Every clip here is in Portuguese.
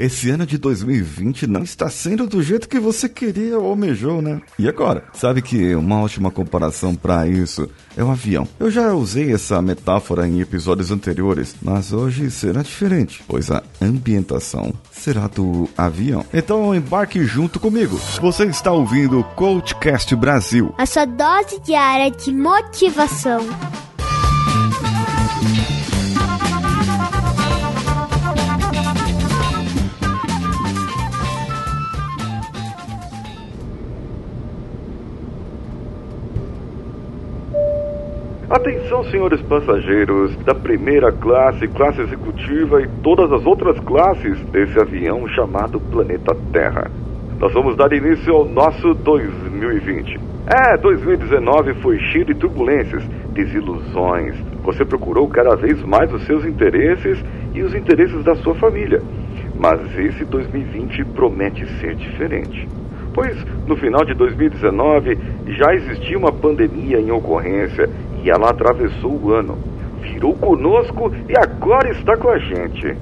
esse ano de 2020 não está sendo do jeito que você queria ou almejou, né? E agora? Sabe que uma ótima comparação para isso é o avião. Eu já usei essa metáfora em episódios anteriores, mas hoje será diferente, pois a ambientação será do avião. Então embarque junto comigo. Você está ouvindo o Coachcast Brasil. A sua dose diária de motivação. Atenção, senhores passageiros da primeira classe, classe executiva e todas as outras classes desse avião chamado Planeta Terra. Nós vamos dar início ao nosso 2020. É, 2019 foi cheio de turbulências, desilusões. Você procurou cada vez mais os seus interesses e os interesses da sua família. Mas esse 2020 promete ser diferente. Pois no final de 2019 já existia uma pandemia em ocorrência e ela atravessou o ano, virou conosco e agora está com a gente.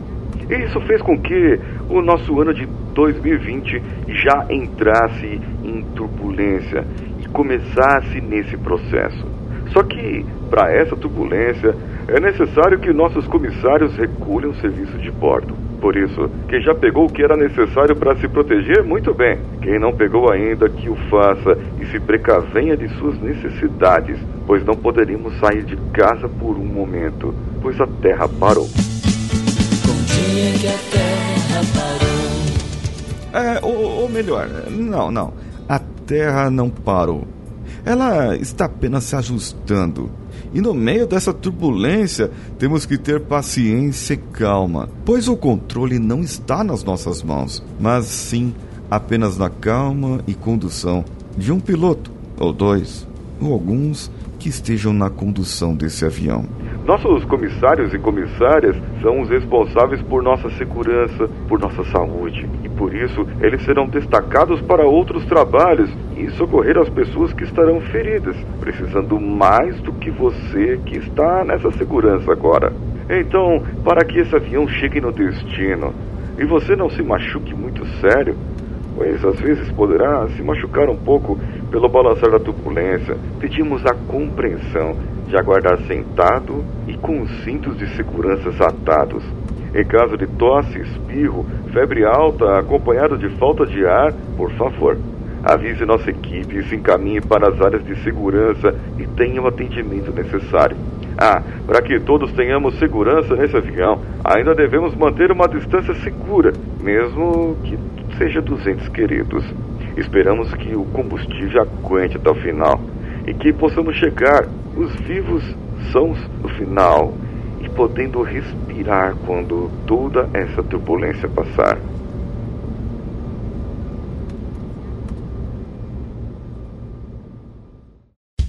E isso fez com que o nosso ano de 2020 já entrasse em turbulência e começasse nesse processo. Só que, para essa turbulência, é necessário que nossos comissários recolham o serviço de bordo. Por isso, quem já pegou o que era necessário para se proteger, muito bem. Quem não pegou ainda, que o faça e se precavenha de suas necessidades, pois não poderíamos sair de casa por um momento, pois a Terra parou. Bom dia que a Terra parou. É, ou, ou melhor, não, não. A Terra não parou. Ela está apenas se ajustando. E no meio dessa turbulência, temos que ter paciência e calma, pois o controle não está nas nossas mãos, mas sim apenas na calma e condução de um piloto, ou dois, ou alguns que estejam na condução desse avião. Nossos comissários e comissárias são os responsáveis por nossa segurança, por nossa saúde. E por isso, eles serão destacados para outros trabalhos e socorrer as pessoas que estarão feridas, precisando mais do que você que está nessa segurança agora. Então, para que esse avião chegue no destino e você não se machuque muito sério, pois às vezes poderá se machucar um pouco pelo balançar da turbulência, pedimos a compreensão de aguardar sentado e com os cintos de segurança atados. Em caso de tosse, espirro, febre alta acompanhado de falta de ar, por favor, avise nossa equipe e se encaminhe para as áreas de segurança e tenha o atendimento necessário. Ah, para que todos tenhamos segurança nesse avião, ainda devemos manter uma distância segura, mesmo que seja 200 queridos. Esperamos que o combustível aguente até o final e que possamos chegar, os vivos sãos no final e podendo respirar quando toda essa turbulência passar.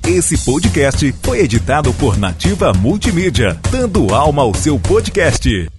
Esse podcast foi editado por Nativa Multimídia, dando alma ao seu podcast.